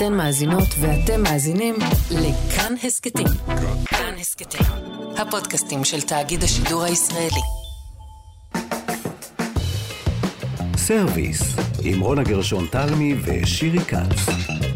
אתן מאזינות ואתם מאזינים לכאן הסכתים. כאן הסכתים, הפודקאסטים של תאגיד השידור הישראלי. סרוויס, עם רונה גרשון תלמי ושירי כץ.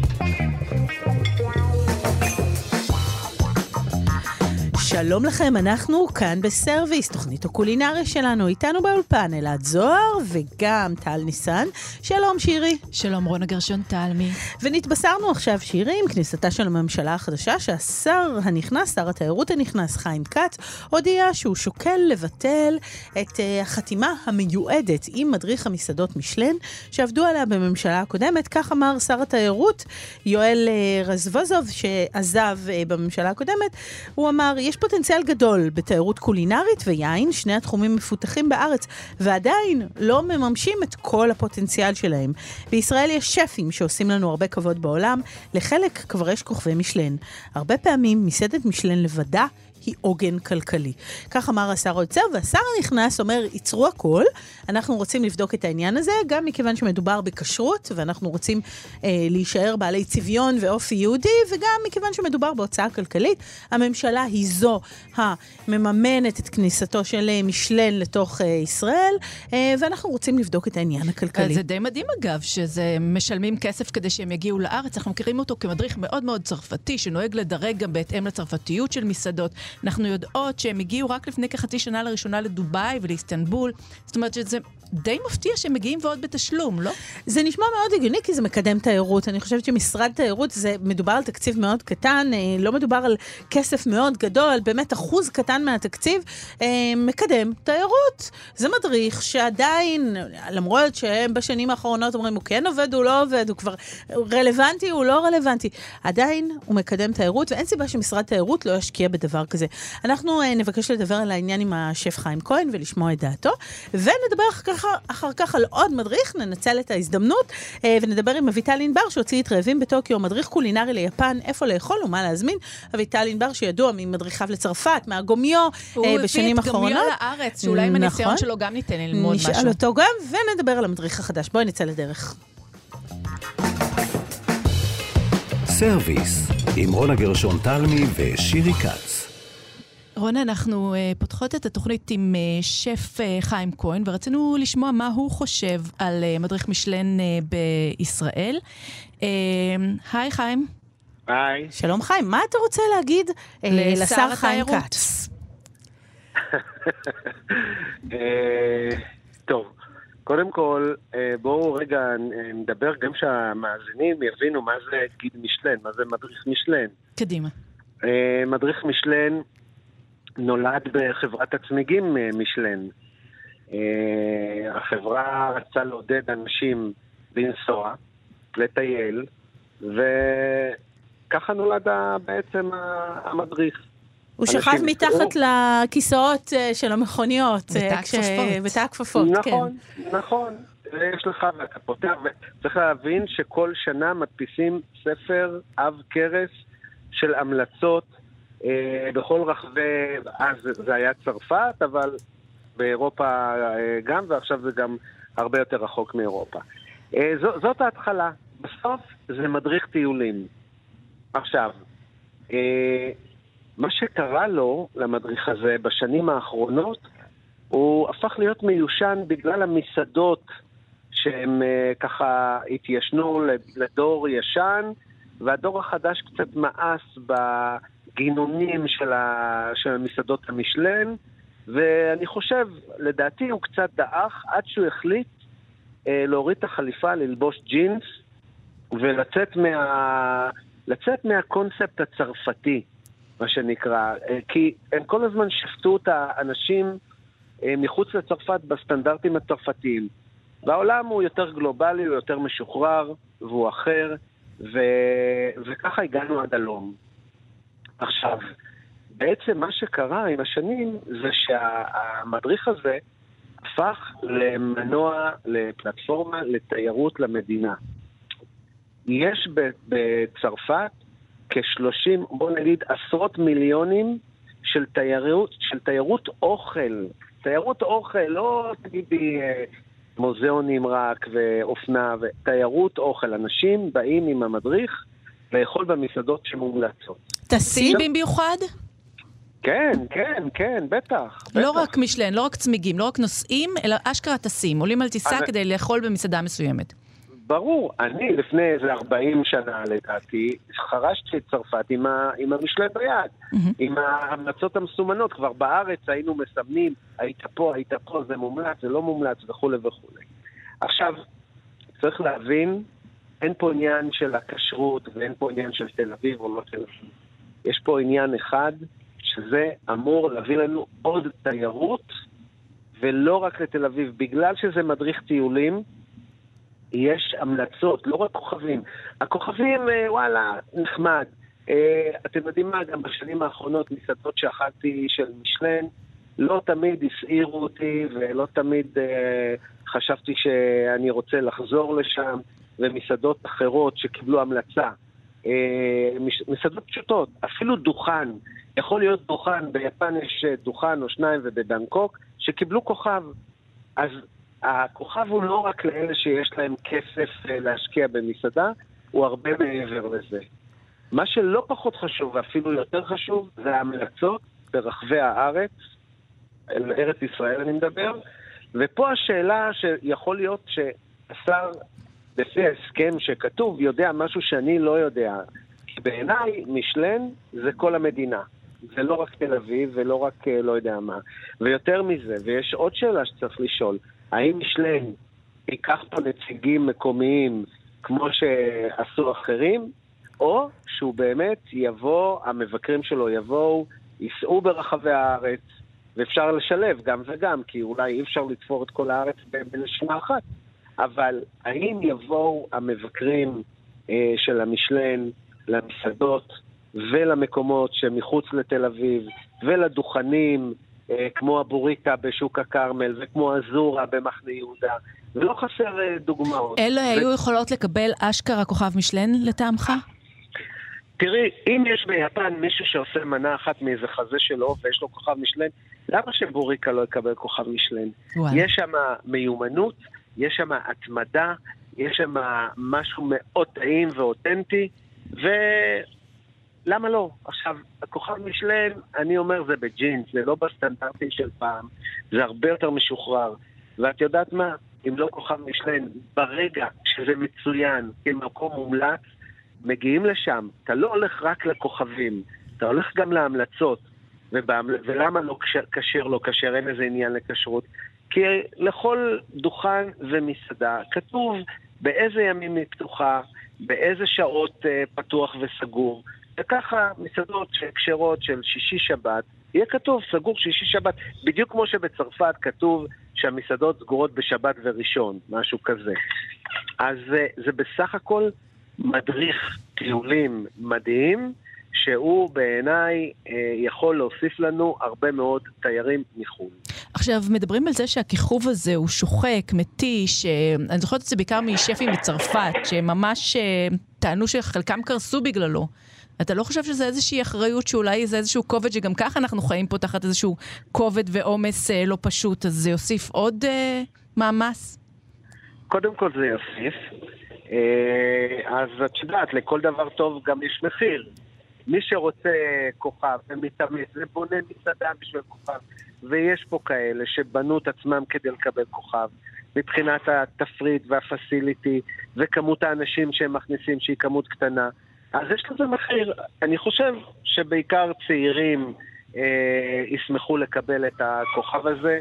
שלום לכם, אנחנו כאן בסרוויס, תוכנית הקולינריה שלנו. איתנו באולפן אלעד זוהר וגם טל ניסן. שלום שירי. שלום רונה גרשון תלמי. ונתבשרנו עכשיו, שירי, עם כניסתה של הממשלה החדשה, שהשר הנכנס, שר התיירות הנכנס, חיים כץ, הודיע שהוא שוקל לבטל את uh, החתימה המיועדת עם מדריך המסעדות משלן, שעבדו עליה בממשלה הקודמת. כך אמר שר התיירות יואל uh, רזבוזוב, שעזב uh, בממשלה הקודמת. הוא אמר, יש פוטנציאל גדול בתיירות קולינרית ויין, שני התחומים מפותחים בארץ, ועדיין לא מממשים את כל הפוטנציאל שלהם. בישראל יש שפים שעושים לנו הרבה כבוד בעולם, לחלק כבר יש כוכבי משלן. הרבה פעמים מסעדת משלן לבדה היא עוגן כלכלי. כך אמר השר האוצר, והשר הנכנס אומר, ייצרו הכל, אנחנו רוצים לבדוק את העניין הזה, גם מכיוון שמדובר בכשרות, ואנחנו רוצים אה, להישאר בעלי צביון ואופי יהודי, וגם מכיוון שמדובר בהוצאה כלכלית. הממשלה היא זו המממנת את כניסתו של אה, משלן לתוך אה, ישראל, אה, ואנחנו רוצים לבדוק את העניין הכלכלי. זה די מדהים אגב, שזה משלמים כסף כדי שהם יגיעו לארץ. אנחנו מכירים אותו כמדריך מאוד מאוד צרפתי, שנוהג לדרג גם בהתאם לצרפתיות של מסעדות. אנחנו יודעות שהם הגיעו רק לפני כחצי שנה לראשונה לדובאי ולאיסטנבול. זאת אומרת שזה די מפתיע שהם מגיעים ועוד בתשלום, לא? זה נשמע מאוד הגיוני כי זה מקדם תיירות. אני חושבת שמשרד תיירות, זה מדובר על תקציב מאוד קטן, אה, לא מדובר על כסף מאוד גדול, באמת אחוז קטן מהתקציב אה, מקדם תיירות. זה מדריך שעדיין, למרות שהם בשנים האחרונות אומרים, הוא כן עובד, הוא לא עובד, הוא כבר רלוונטי, הוא לא רלוונטי, עדיין הוא מקדם תיירות, ואין סיבה שמשרד תיירות לא ישקיע בדבר כזה. אנחנו אה, נבקש לדבר על העניין עם השף חיים כהן ולשמוע את דעתו, ונדבר אחר כך, אחר כך על עוד מדריך, ננצל את ההזדמנות, אה, ונדבר עם אביטל ענבר שהוציא את רעבים בטוקיו, מדריך קולינרי ליפן, איפה לאכול ומה להזמין. אביטל ענבר שידוע ממדריכיו לצרפת, מהגומיו, אה, בשנים האחרונות. הוא הביא את גומיו לארץ, שאולי עם הניסיון נכון. שלו גם ניתן ללמוד נשאל משהו. נשאל אותו גם, ונדבר על המדריך החדש. בואי נצא לדרך. סרוויס, עם רונה גרשון תלמי ושירי כץ. רונה, אנחנו uh, פותחות את התוכנית עם uh, שף uh, חיים כהן, ורצינו לשמוע מה הוא חושב על uh, מדריך משלן uh, בישראל. היי, uh, חיים. היי. שלום חיים, מה אתה רוצה להגיד uh, לשר חיים כץ? טוב, קודם כל, בואו רגע נדבר גם שהמאזינים יבינו מה זה גיד משלן, מה זה מדריך משלן. קדימה. מדריך משלן נולד בחברת הצמיגים משלן. החברה רצתה לעודד אנשים לנסוע, לטייל, וככה נולד בעצם המדריך. הוא שכב מתחת לכיסאות של המכוניות. בתא הכפפות. בתא הכפפות, כן. נכון, נכון. יש לך, ואתה פותח, וצריך להבין שכל שנה מדפיסים ספר עב כרס של המלצות בכל רחבי, אז זה היה צרפת, אבל באירופה גם, ועכשיו זה גם הרבה יותר רחוק מאירופה. זאת ההתחלה. בסוף זה מדריך טיולים. עכשיו, מה שקרה לו, למדריך הזה, בשנים האחרונות, הוא הפך להיות מיושן בגלל המסעדות שהם ככה התיישנו לדור ישן, והדור החדש קצת מאס ב... גינונים של, ה... של המסעדות המשלן, ואני חושב, לדעתי הוא קצת דעך עד שהוא החליט אה, להוריד את החליפה, ללבוש ג'ינס ולצאת מה... לצאת מהקונספט הצרפתי, מה שנקרא, אה, כי הם כל הזמן שפטו את האנשים אה, מחוץ לצרפת בסטנדרטים הצרפתיים. והעולם הוא יותר גלובלי, הוא יותר משוחרר, והוא אחר, ו... וככה הגענו עד הלום. עכשיו, בעצם מה שקרה עם השנים זה שהמדריך הזה הפך למנוע, לפלטפורמה, לתיירות למדינה. יש בצרפת כ-30, בוא נגיד עשרות מיליונים של תיירות, של תיירות אוכל. תיירות אוכל, לא תגידי מוזיאונים רק ואופנה, תיירות אוכל. אנשים באים עם המדריך לאכול במסעדות שמומלצות. טסים במיוחד? כן, כן, כן, בטח. לא בטח. רק משלן, לא רק צמיגים, לא רק נוסעים, אלא אשכרה טסים, עולים על טיסה אז- כדי לאכול במסעדה מסוימת. ברור, אני לפני איזה 40 שנה לדעתי, חרשתי את צרפת עם, ה, עם המשלם ביד, עם ההמלצות המסומנות, כבר בארץ היינו מסמנים, היית פה, היית פה, זה מומלץ, זה לא מומלץ וכולי וכולי. עכשיו, צריך להבין, אין פה עניין של הכשרות ואין פה עניין של תל אביב או לא תל אביב. יש פה עניין אחד, שזה אמור להביא לנו עוד תיירות, ולא רק לתל אביב. בגלל שזה מדריך טיולים, יש המלצות, לא רק כוכבים. הכוכבים, אה, וואלה, נחמד. אה, אתם יודעים מה, גם בשנים האחרונות, מסעדות שאכלתי של משלן, לא תמיד הסעירו אותי ולא תמיד אה, חשבתי שאני רוצה לחזור לשם, ומסעדות אחרות שקיבלו המלצה. אה, מסעדות פשוטות, אפילו דוכן. יכול להיות דוכן, ביפן יש אה, דוכן או שניים ובבנקוק, שקיבלו כוכב. אז הכוכב הוא לא רק לאלה שיש להם כסף אה, להשקיע במסעדה, הוא הרבה מעבר לזה. מה שלא פחות חשוב, ואפילו יותר חשוב, זה ההמלצות ברחבי הארץ, ארץ ישראל אני מדבר, ופה השאלה שיכול להיות שהשר, לפי ההסכם שכתוב, יודע משהו שאני לא יודע. כי בעיניי, משלן זה כל המדינה. זה לא רק תל אביב ולא רק אה, לא יודע מה. ויותר מזה, ויש עוד שאלה שצריך לשאול, האם משלן ייקח פה נציגים מקומיים כמו שעשו אחרים, או שהוא באמת יבוא, המבקרים שלו יבואו, ייסעו ברחבי הארץ, ואפשר לשלב גם וגם, כי אולי אי אפשר לתפור את כל הארץ בנשימה אחת. אבל האם יבואו המבקרים אה, של המשלן למסעדות ולמקומות שמחוץ לתל אביב ולדוכנים, אה, כמו הבוריקה בשוק הכרמל וכמו הזורה במחנה יהודה, ולא חסר אה, דוגמאות. אלה ו- היו יכולות לקבל אשכרה כוכב משלן לטעמך? תראי, אם יש ביפן מישהו שעושה מנה אחת מאיזה חזה של עוף ויש לו כוכב משלן, למה שבוריקה לא יקבל כוכב משלן? וואלה. יש שם מיומנות, יש שם התמדה, יש שם משהו מאוד טעים ואותנטי, ולמה לא? עכשיו, הכוכב משלן, אני אומר זה בג'ינס, זה לא בסטנדרטים של פעם, זה הרבה יותר משוחרר. ואת יודעת מה? אם לא כוכב משלן, ברגע שזה מצוין כמקום מומלץ, מגיעים לשם. אתה לא הולך רק לכוכבים, אתה הולך גם להמלצות. ובהמל... ולמה לא כשר לא כשר, אין איזה עניין לכשרות? כי לכל דוכן ומסעדה כתוב באיזה ימים היא פתוחה, באיזה שעות אה, פתוח וסגור. וככה מסעדות כשרות של שישי-שבת, יהיה כתוב סגור שישי-שבת, בדיוק כמו שבצרפת כתוב שהמסעדות סגורות בשבת וראשון, משהו כזה. אז אה, זה בסך הכל מדריך טיולים מדהים, שהוא בעיניי אה, יכול להוסיף לנו הרבה מאוד תיירים מחו"ל. עכשיו, מדברים על זה שהכיכוב הזה הוא שוחק, מתיש, אה, אני זוכרת את זה בעיקר משפים בצרפת, שממש אה, טענו שחלקם קרסו בגללו. אתה לא חושב שזה איזושהי אחריות שאולי זה איזשהו כובד שגם ככה אנחנו חיים פה תחת איזשהו כובד ועומס אה, לא פשוט, אז זה יוסיף עוד אה, מאמץ? קודם כל זה יוסיף. אז את יודעת, לכל דבר טוב גם יש מחיר. מי שרוצה כוכב ומתאמץ ובונה מסעדה בשביל כוכב, ויש פה כאלה שבנו את עצמם כדי לקבל כוכב, מבחינת התפריט והפסיליטי וכמות האנשים שהם מכניסים שהיא כמות קטנה, אז יש לזה מחיר. אני חושב שבעיקר צעירים אה, ישמחו לקבל את הכוכב הזה.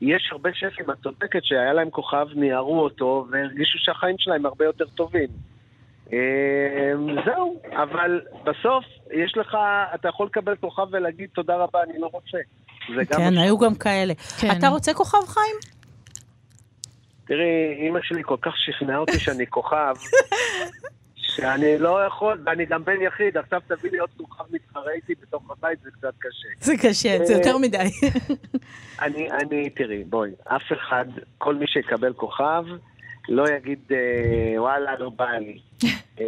יש הרבה שפים, את צודקת, שהיה להם כוכב, ניערו אותו והרגישו שהחיים שלהם הרבה יותר טובים. אה, זהו, אבל בסוף יש לך, אתה יכול לקבל כוכב ולהגיד תודה רבה, אני לא רוצה. כן. היו גם כאלה. כן. אתה רוצה כוכב חיים? תראי, אימא שלי כל כך שכנעה אותי שאני כוכב, שאני לא יכול, ואני גם בן יחיד, עכשיו תביא לי עוד כוכב מתחרה איתי בתוך הבית, זה קצת קשה. זה קשה, זה יותר מדי. אני, אני, תראי, בואי, אף אחד, כל מי שיקבל כוכב, לא יגיד, אה, וואלה, לא בא לי. אה,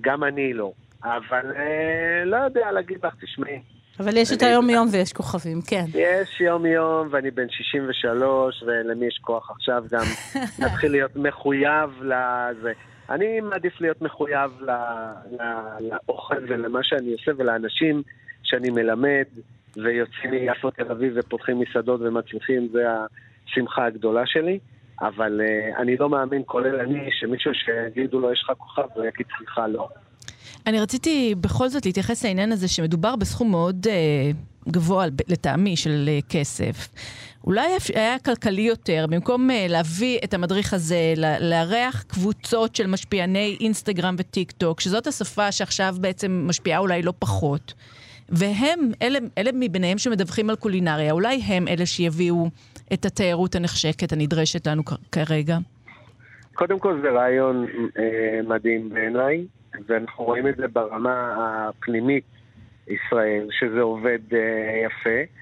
גם אני לא. אבל אה, לא יודע להגיד לך, תשמעי, אבל יש את היום-יום ויש כוכבים, כן. יש יום-יום, ואני בן 63, ולמי יש כוח עכשיו גם להתחיל להיות מחויב לזה. אני מעדיף להיות מחויב ל, ל, לאוכל ולמה שאני עושה ולאנשים שאני מלמד, ויוצאים מיפו תל אביב ופותחים מסעדות ומצליחים, זה השמחה הגדולה שלי. אבל uh, אני לא מאמין, כולל אני, שמישהו שיגידו לו יש לך כוכב, הוא יגיד סליחה, לא. אני רציתי בכל זאת להתייחס לעניין הזה שמדובר בסכום מאוד uh, גבוה לטעמי של uh, כסף. אולי היה כלכלי יותר, במקום uh, להביא את המדריך הזה, לארח קבוצות של משפיעני אינסטגרם וטיק טוק, שזאת השפה שעכשיו בעצם משפיעה אולי לא פחות. והם, אלה, אלה מביניהם שמדווחים על קולינריה, אולי הם אלה שיביאו את התיירות הנחשקת הנדרשת לנו כרגע? קודם כל זה רעיון אה, מדהים בעיניי, ואנחנו רואים את זה ברמה הפנימית ישראל, שזה עובד אה, יפה.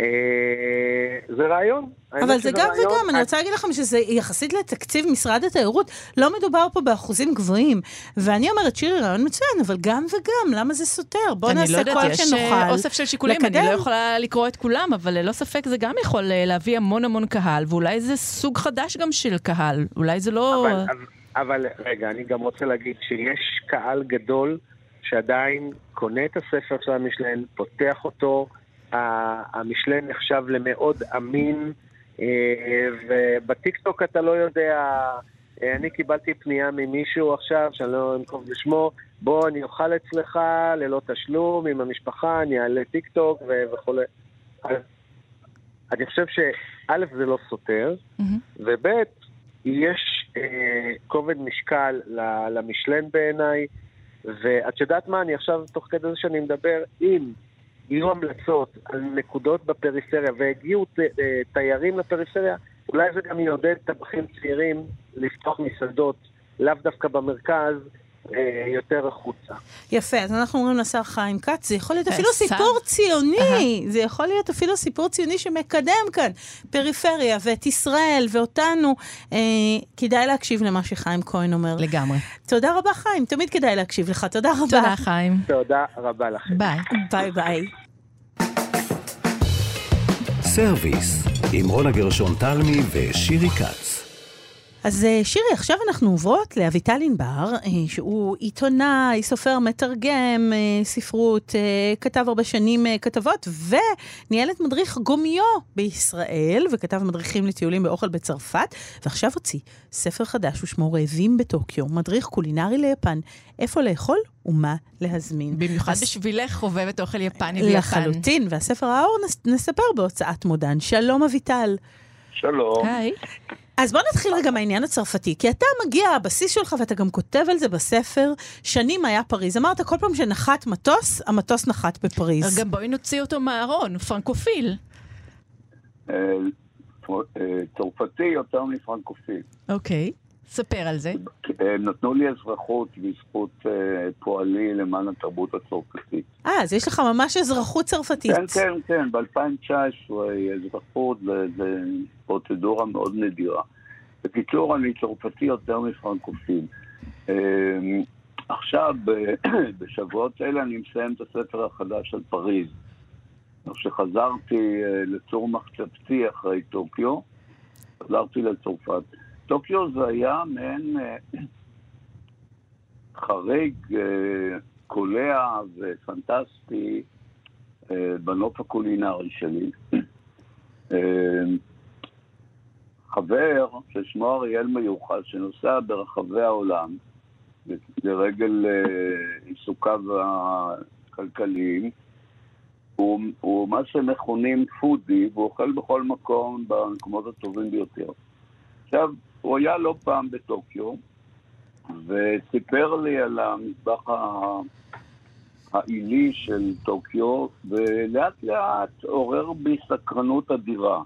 אה, זה רעיון. אבל זה גם רעיון. וגם, אני רוצה להגיד לכם שזה יחסית לתקציב משרד התיירות, לא מדובר פה באחוזים גבוהים. ואני אומרת, שירי, רעיון מצוין, אבל גם וגם, למה זה סותר? בואו נעשה לא כל שנוכל. אני לא יודעת, יש אוסף של שיקולים, לקדם. אני לא יכולה לקרוא את כולם, אבל ללא ספק זה גם יכול אה, להביא המון המון קהל, ואולי זה סוג חדש גם של קהל, אולי זה לא... אבל, אבל, רגע, אני גם רוצה להגיד שיש קהל גדול שעדיין קונה את הספר של המישלן, פותח אותו, המישלן נחשב למאוד אמין, אה, ובטיקטוק אתה לא יודע, אה, אני קיבלתי פנייה ממישהו עכשיו, שאני לא אנקוב בשמו, בוא אני אוכל אצלך ללא תשלום עם המשפחה, אני אעלה טיקטוק וכולי. אני חושב שא' זה לא סותר, אהמ. וב' יש כובד משקל למשלן בעיניי, ואת יודעת מה, אני עכשיו, תוך כדי זה שאני מדבר, אם יהיו המלצות על נקודות בפריפריה והגיעו אה, תיירים לפריפריה, אולי זה גם יעודד טבחים צעירים לפתוח מסעדות, לאו דווקא במרכז, אה, יותר החוצה. יפה, אז אנחנו אומרים לשר חיים כץ, זה יכול להיות אפילו סיפור ציוני, זה יכול להיות אפילו סיפור ציוני שמקדם כאן פריפריה ואת ישראל ואותנו. אה, כדאי להקשיב למה שחיים כהן אומר. לגמרי. תודה רבה, חיים, תמיד כדאי להקשיב לך. תודה רבה. תודה, חיים. תודה רבה לכם. ביי. ביי ביי. סרוויס, עם רונה גרשון תלמי ושירי כץ. אז אה, שירי, עכשיו אנחנו עוברות לאביטל ענבר, אה, שהוא עיתונאי, סופר, מתרגם אה, ספרות, כתב הרבה שנים כתבות, וניהל את מדריך גומיו בישראל, וכתב מדריכים לטיולים באוכל בצרפת, ועכשיו הוציא ספר חדש ושמו רעבים בטוקיו, מדריך קולינרי ליפן, איפה לאכול ומה להזמין. במיוחד אז... בשבילך חובבת אוכל יפני ביפן. לחלוטין, והספר האור נספר בהוצאת מודן. שלום אביטל. שלום. היי. אז בוא נתחיל רגע מהעניין הצרפתי, כי אתה מגיע, הבסיס שלך, ואתה גם כותב על זה בספר, שנים היה פריז. אמרת, כל פעם שנחת מטוס, המטוס נחת בפריז. גם בואי נוציא אותו מהארון, פרנקופיל. אה, אה, צרפתי יותר מפרנקופיל. אוקיי. ספר על זה. הם נתנו לי אזרחות בזכות uh, פועלי למען התרבות הצרפתית. אה, אז יש לך ממש אזרחות צרפתית. כן, כן, כן, ב-2019 אזרחות זה פרוצדורה מאוד נדירה. בקיצור, אני צרפתי יותר מפרנקופיל. Uh, עכשיו, בשבועות אלה אני מסיים את הספר החדש על פריז. כשחזרתי לצור מחצבתי אחרי טוקיו, חזרתי לצרפת. טוקיו זה היה מעין אה, חריג אה, קולע ופנטסטי אה, בנוף הקולינרי שלי. חבר ששמו אריאל מיוחד, שנוסע ברחבי העולם לרגל עיסוקיו הכלכליים, הוא, הוא מה שמכונים פודי, והוא אוכל בכל מקום במקומות הטובים ביותר. עכשיו, הוא היה לא פעם בטוקיו, וסיפר לי על המטבח העילי של טוקיו, ולאט לאט עורר בי סקרנות אדירה.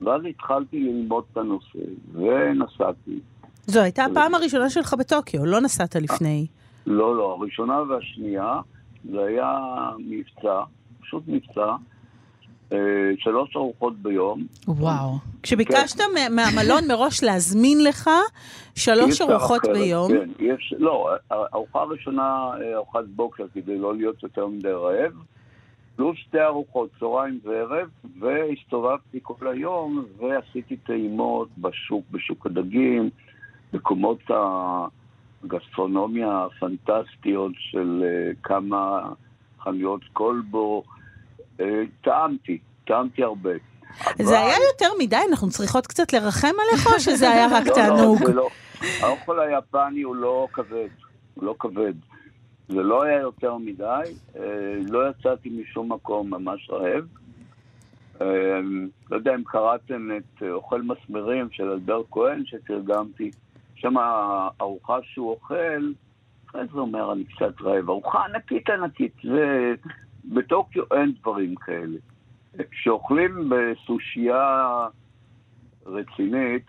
ואז התחלתי ללמוד את הנושא, ונסעתי. זו הייתה הפעם הראשונה שלך בטוקיו, לא נסעת לפני. לא, לא, הראשונה והשנייה, זה היה מבצע, פשוט מבצע, שלוש ארוחות ביום. וואו. כשביקשת כן. מהמלון מראש להזמין לך שלוש ארוחות אחרת, ביום. כן, יש, לא, הארוחה הראשונה, אה, ארוחת בוקר, כדי לא להיות יותר מדי רעב, פלוס שתי ארוחות, צהריים וערב, והסתובבתי כל היום ועשיתי טעימות בשוק, בשוק הדגים, מקומות הגסטרונומיה הפנטסטיות של אה, כמה חנויות כלבו. אה, טעמתי, טעמתי הרבה. זה היה יותר מדי, אנחנו צריכות קצת לרחם עליך, או שזה היה רק לא, תענוג? לא, לא. האוכל היפני הוא לא כבד, הוא לא כבד. זה לא היה יותר מדי, אה, לא יצאתי משום מקום ממש רעב. אה, לא יודע אם קראתם את אוכל מסמרים של אלבר כהן שתרגמתי, שם הארוחה שהוא אוכל, אחרי זה אומר אני קצת רעב, ארוחה ענקית ענקית, זה... בטוקיו אין דברים כאלה. כשאוכלים בסושייה רצינית,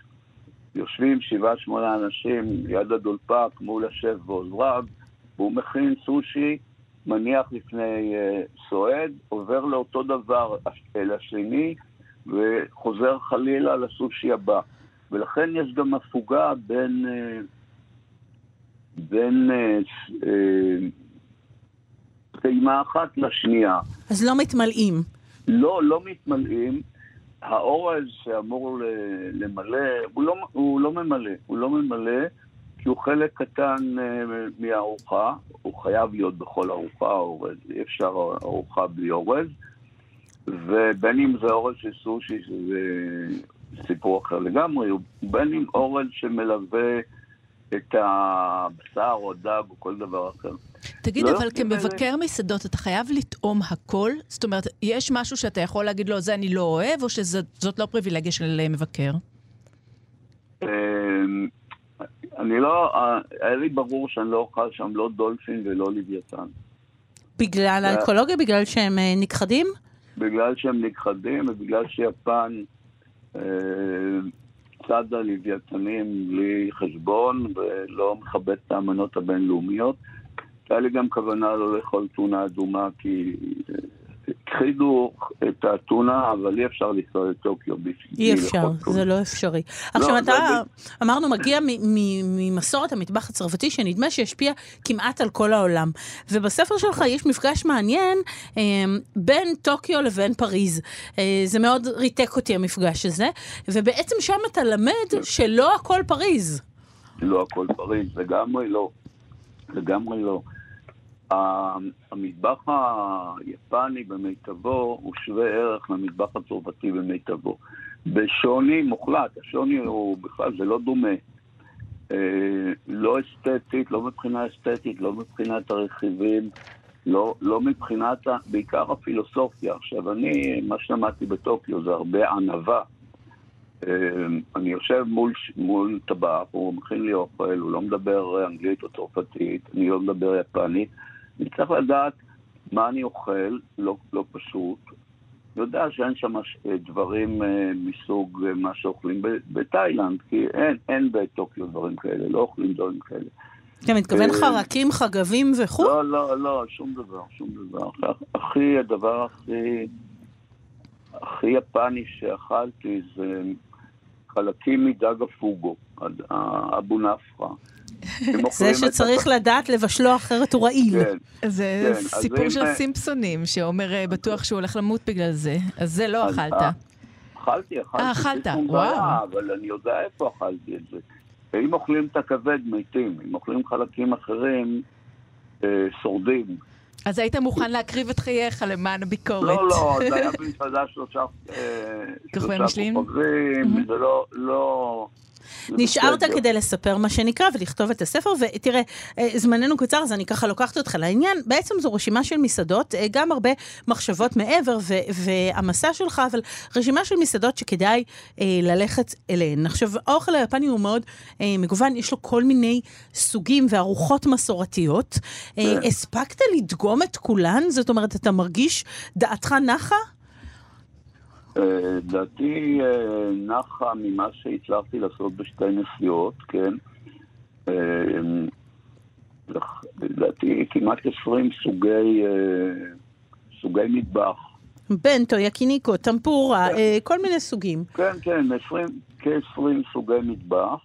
יושבים שבעה שמונה אנשים ליד הדולפק מול השף ועוזריו, והוא מכין סושי, מניח לפני uh, סועד, עובר לאותו דבר אל השני, וחוזר חלילה לסושי הבא. ולכן יש גם הפוגה בין, uh, בין uh, טעימה אחת לשנייה. אז לא מתמלאים. לא, לא מתמלאים. האורז שאמור למלא, הוא לא, הוא לא ממלא. הוא לא ממלא כי הוא חלק קטן uh, מהארוחה. הוא חייב להיות בכל ארוחה אורז. אי אפשר ארוחה בלי אורז. ובין אם זה אורז של סושי, שזה סיפור אחר לגמרי, בין אם אורז שמלווה את הבשר או הדג או כל דבר אחר. תגיד, לא אבל כמבקר מסעדות, אתה חייב לטעום הכל? זאת אומרת, יש משהו שאתה יכול להגיד לו, זה אני לא אוהב, או שזאת לא פריבילגיה של אה, מבקר? אמ, אני לא, אה, היה לי ברור שאני לא אוכל שם לא דולפין ולא לוויתן. בגלל זה- האקולוגיה? בגלל שהם אה, נכחדים? בגלל שהם נכחדים ובגלל שיפן צד הלוויתנים בלי חשבון ולא מכבד את האמנות הבינלאומיות. הייתה לי גם כוונה לא לאכול טונה אדומה כי אה, הכחידו את הטונה, אבל אי אפשר לנסוע לטוקיו בלי אי אפשר. זה לא אפשרי. עכשיו, זה- אתה, אמרנו, מגיע ממסורת המטבח הצרפתי, שנדמה שהשפיע כמעט על כל העולם. ובספר שלך יש מפגש מעניין אה, בין טוקיו לבין פריז. אה, זה מאוד ריתק אותי המפגש הזה, ובעצם שם אתה למד שלא הכל פריז. לא הכל פריז, לגמרי לא. לגמרי לא. המטבח היפני במיטבו הוא שווה ערך למטבח הצרפתי במיטבו. בשוני מוחלט, השוני הוא בכלל, זה לא דומה. אה, לא אסתטית, לא מבחינה אסתטית, לא מבחינת הרכיבים, לא, לא מבחינת, בעיקר הפילוסופיה. עכשיו, אני, מה שלמדתי בטוקיו זה הרבה ענווה. אה, אני יושב מול, מול טבח, הוא מכין לי אוכל, הוא לא מדבר אנגלית או צרפתית, אני לא מדבר יפנית. אני צריך לדעת מה אני אוכל, לא, לא פשוט. יודע שאין שם ש- דברים אה, מסוג אה, מה שאוכלים בתאילנד, כי אין, אין בטוקיו דברים כאלה, לא אוכלים דברים כאלה. אתה מתכוון אה, חרקים, חגבים וכו'? לא, לא, לא, שום דבר, שום דבר. הכי, הדבר הכי, הכי יפני שאכלתי זה חלקים מדג הפוגו, נפחה. הם אוכלים זה את שצריך לדעת לבשלו אחרת הוא רעיל. כן, זה כן, סיפור אם- של סימפסונים, שאומר אה, בטוח שהוא הולך למות בגלל זה. אז זה לא אז, אכלת. אה, אכלתי, אכלתי. אה, אכלת, וואו. בעיה, אבל אני יודע איפה אכלתי את זה. אם אוכלים את הכבד, מתים. אם אוכלים חלקים אחרים, אה, שורדים. אז היית מוכן להקריב את חייך למען הביקורת. לא, לא, זה היה במסעדה שלושה אה? כוכבים, זה לא, לא... נשארת. כדי לספר מה שנקרא ולכתוב את הספר, ותראה, אה, זמננו קצר, אז אני ככה לוקחת אותך לעניין. בעצם זו רשימה של מסעדות, אה, גם הרבה מחשבות מעבר, ו- והמסע שלך, אבל רשימה של מסעדות שכדאי אה, ללכת אליהן. עכשיו, האוכל היפני הוא מאוד אה, מגוון, יש לו כל מיני סוגים וארוחות מסורתיות. אה, כן. הספקת לדגום את כולן? זאת אומרת, אתה מרגיש דעתך נחה? דעתי אה, נחה ממה שהצלחתי לעשות בשתי נסיעות, כן. אה, לדעתי כמעט 20 סוגי, אה, סוגי מטבח. בנטו, יקיניקו, טמפורה, אה, כל מיני סוגים. כן, כן, 20, כ-20 סוגי מטבח.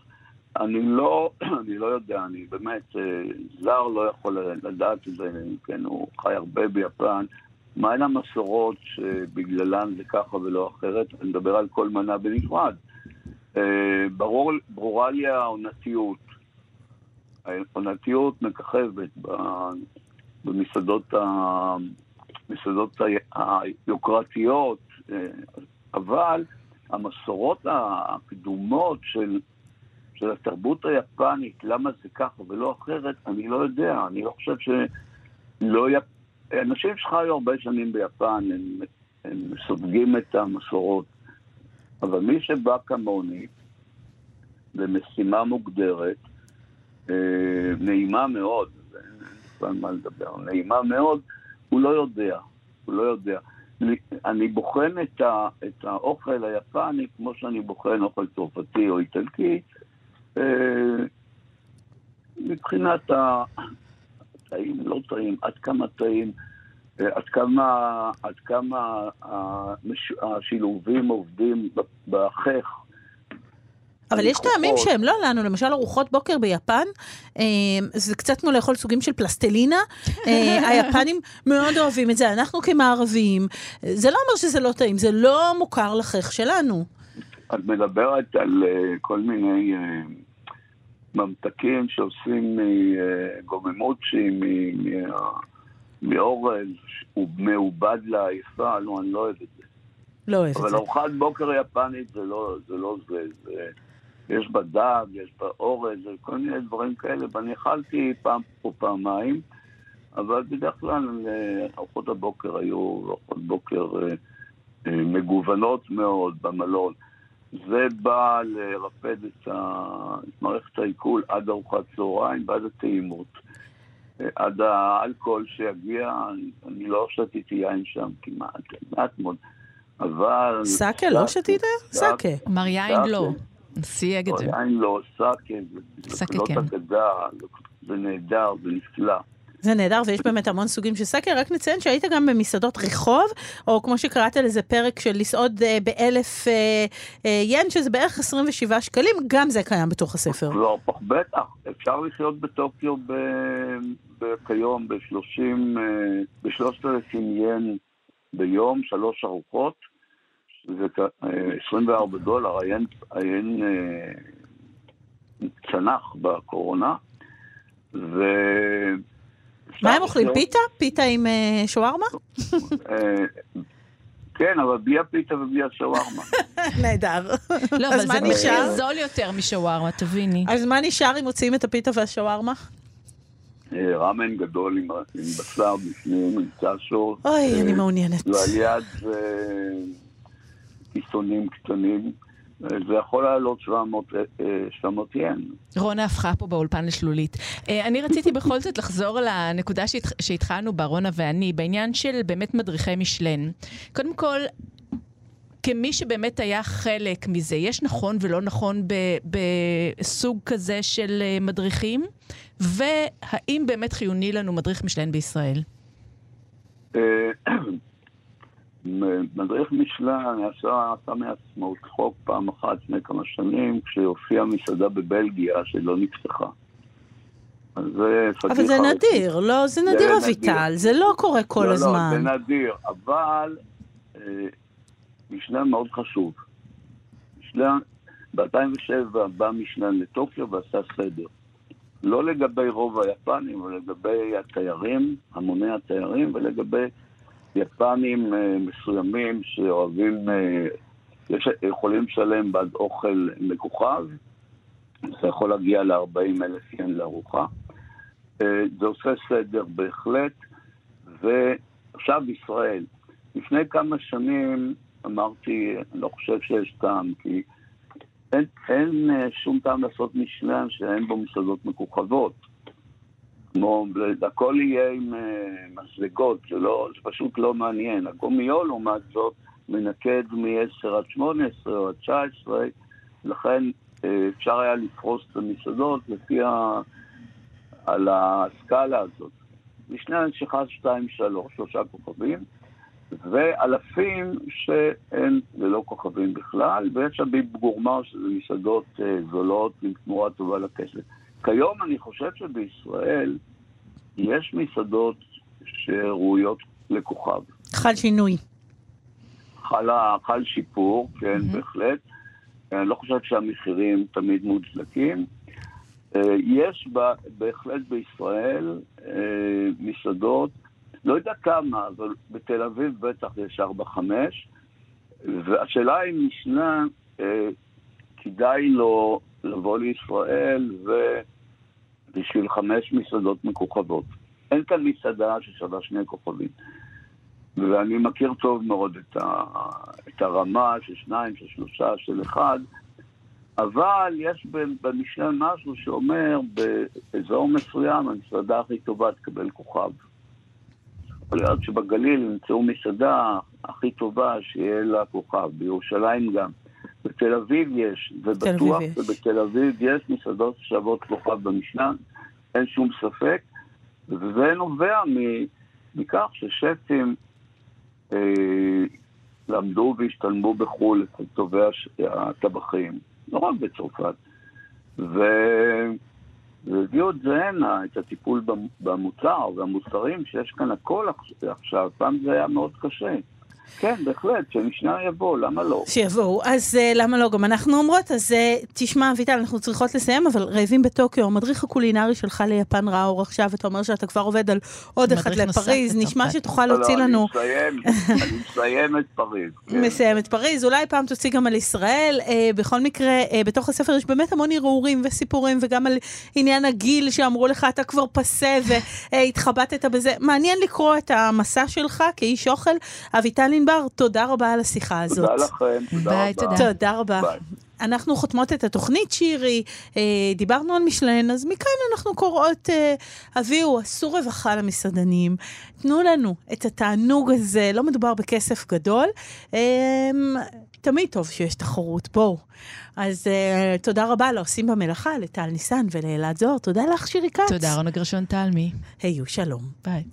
אני לא, אני לא יודע, אני באמת, זר לא יכול לדעת את זה, כן, הוא חי הרבה ביפן. מהן המסורות שבגללן זה ככה ולא אחרת? אני מדבר על כל מנה בנפרד. אה, ברור, ברורה לי העונתיות. העונתיות מככבת במסעדות, היוקרתיות, אה, אבל המסורות הקדומות של, של התרבות היפנית, למה זה ככה ולא אחרת, אני לא יודע. אני לא חושב שלא... יפ... אנשים שחיו הרבה שנים ביפן, הם, הם סופגים את המסורות. אבל מי שבא כמוני, במשימה מוגדרת, אה, נעימה מאוד, אין מה לדבר, נעימה מאוד, הוא לא יודע, הוא לא יודע. אני בוחן את, ה, את האוכל היפני כמו שאני בוחן אוכל צרפתי או איטלקי, אה, מבחינת הטעים, לא טעים, עד כמה טעים, אה, עד כמה, עד כמה השילובים עובדים בחך. אבל יש טעמים שהם לא לנו, למשל ארוחות בוקר ביפן, אה, זה קצת כמו לאכול סוגים של פלסטלינה. אה, היפנים מאוד אוהבים את זה, אנחנו כמערבים. זה לא אומר שזה לא טעים, זה לא מוכר לחך שלנו. את מדברת על כל מיני ממתקים שעושים מגוממות שהיא מאורז, הוא מעובד לעייפה, לא, אני לא אוהב את זה. לא אוהב את זה. אבל ארוחת בוקר יפנית זה לא זה. לא זה, זה יש בה דג, יש בה אורז, כל מיני דברים כאלה, ואני אכלתי פעם או פעמיים, אבל בדרך כלל אה, ארוחות הבוקר היו ארוחות בוקר אה, אה, מגוונות מאוד במלון. זה בא לרפד את, מערכת העיכול עד ארוחת צהריים ועד הטעימות. עד האלכוהול שיגיע, אני לא שתיתי יין שם כמעט, מעט מאוד. אבל... סאקה לא שתית? סאקה. אמר יין לא. סייג את זה. יין לא, סאקה, לא אגדה, זה נהדר, זה נפלא. זה נהדר, ויש באמת המון סוגים של סאקה. רק נציין שהיית גם במסעדות רחוב, או כמו שקראת לזה פרק של לסעוד אה, באלף אה, אה, ין, שזה בערך 27 שקלים, גם זה קיים בתוך הספר. לא, בטח. אפשר לחיות בטוקיו ב... ב... כיום ב-30, אה, ב-3,000 ין ביום, שלוש ארוחות. זה 24 דולר, עיין אה, צנח בקורונה, ו... מה הם אוכלים? פיתה? פיתה עם אה, שווארמה? אה, כן, אבל בלי הפיתה ובלי השווארמה. נהדר. לא, אבל זה מחיר זול יותר משווארמה, תביני. אז מה נשאר אם מוציאים את הפיתה והשווארמה? ראמן גדול עם בשר בפנים, עם צ'אשו. אוי, אני מעוניינת. ועל יד כיסונים קטנים. זה יכול לעלות 700, 700 ין. רונה הפכה פה באולפן לשלולית. אה, אני רציתי בכל זאת לחזור לנקודה שהתחלנו בה, רונה ואני, בעניין של באמת מדריכי משלן. קודם כל, כמי שבאמת היה חלק מזה, יש נכון ולא נכון בסוג כזה של אה, מדריכים? והאם באמת חיוני לנו מדריך משלן בישראל? מדריך משלן עשה, עשה מעצמו צחוק פעם אחת לפני כמה שנים, כשהופיעה מסעדה בבלגיה שלא נפתחה. אבל זה נדיר, לא, זה נדיר אביטל, זה לא קורה כל לא, הזמן. לא, זה נדיר, אבל אה, משלן מאוד חשוב. משלן, ב-2007 בא משלן לטוקיו ועשה סדר. לא לגבי רוב היפנים, אבל לגבי התיירים, המוני התיירים, ולגבי יפנים אה, מסוימים שאוהבים, אה, יכולים לשלם בעד אוכל מכוכב, זה יכול להגיע ל-40 אלף ין לארוחה. אה, זה עושה סדר בהחלט, ועכשיו ישראל. לפני כמה שנים אמרתי, אני לא חושב שיש טעם, כי אין, אין שום טעם לעשות משלן שאין בו מסעדות מכוכבות. כמו, הכל יהיה עם uh, מזלגות, זה, לא, זה פשוט לא מעניין. הגומיול, לעומת זאת, מנקד מ-10 עד 18 או עד 19, לכן uh, אפשר היה לפרוס את המסעדות לפי ה... על הסקאלה הזאת. משנה הנשיכה 2, 3, שלושה כוכבים, ואלפים שהן ללא כוכבים בכלל, ויש הביב גורמר שזה מסעדות uh, זולות עם תמורה טובה לכסף. כיום אני חושב שבישראל יש מסעדות שראויות לכוכב. חל שינוי. חל, חל שיפור, כן, mm-hmm. בהחלט. אני לא חושב שהמחירים תמיד מוצדקים. אה, יש בה, בהחלט בישראל אה, מסעדות, לא יודע כמה, אבל בתל אביב בטח יש 4-5, והשאלה אם משנה, אה, כדאי לו לבוא לישראל ובשביל חמש מסעדות מכוכבות. אין כאן מסעדה ששווה שני כוכבים. ואני מכיר טוב מאוד את, ה, את הרמה של שניים, של שלושה, של אחד, אבל יש במשנה משהו שאומר, באזור מסוים המסעדה הכי טובה תקבל כוכב. יכול להיות שבגליל ימצאו מסעדה הכי טובה שיהיה לה כוכב, בירושלים גם. בתל אביב יש, ובטוח שבתל אביב יש. מסעדות שוות כוכב במשנה, אין שום ספק, וזה נובע מכך ששפים אה, למדו והשתלמו בחו"ל אצל טובי הטבחים, לא רק בצרפת, ו... והביאו את זה הנה, את הטיפול במוצר והמוצרים שיש כאן הכל עכשיו, פעם זה היה מאוד קשה. כן, בהחלט, שמשנה יבוא, למה לא? שיבואו, אז uh, למה לא? גם אנחנו אומרות, אז uh, תשמע, אביטל, אנחנו צריכות לסיים, אבל רעבים בטוקיו, המדריך הקולינרי שלך ליפן ראה אור עכשיו, אתה אומר שאתה כבר עובד על עוד אחד לפריז, נשמע שתוכל לא, להוציא לא, לנו... לא, אני מסיים, אני מסיים את פריז. כן. מסיים את פריז, אולי פעם תוציא גם על ישראל. אה, בכל מקרה, אה, בתוך הספר יש באמת המון הרהורים וסיפורים, וגם על עניין הגיל שאמרו לך, אתה כבר פסה והתחבטת בזה. מעניין לקרוא את המסע שלך כאיש אוכל. אביטל ענבר, תודה רבה על השיחה הזאת. תודה לכם, תודה ביי, רבה. תודה. תודה רבה. ביי. אנחנו חותמות את התוכנית, שירי, אה, דיברנו על משלן, אז מכאן אנחנו קוראות, אה, הביאו, עשו רווחה למסעדנים, תנו לנו את התענוג הזה, לא מדובר בכסף גדול, אה, תמיד טוב שיש תחרות, בואו. אז אה, תודה רבה לעושים במלאכה, לטל ניסן ולאלעד זוהר, תודה לך, שירי כץ. תודה, רונה גרשון תלמי. היו שלום. ביי.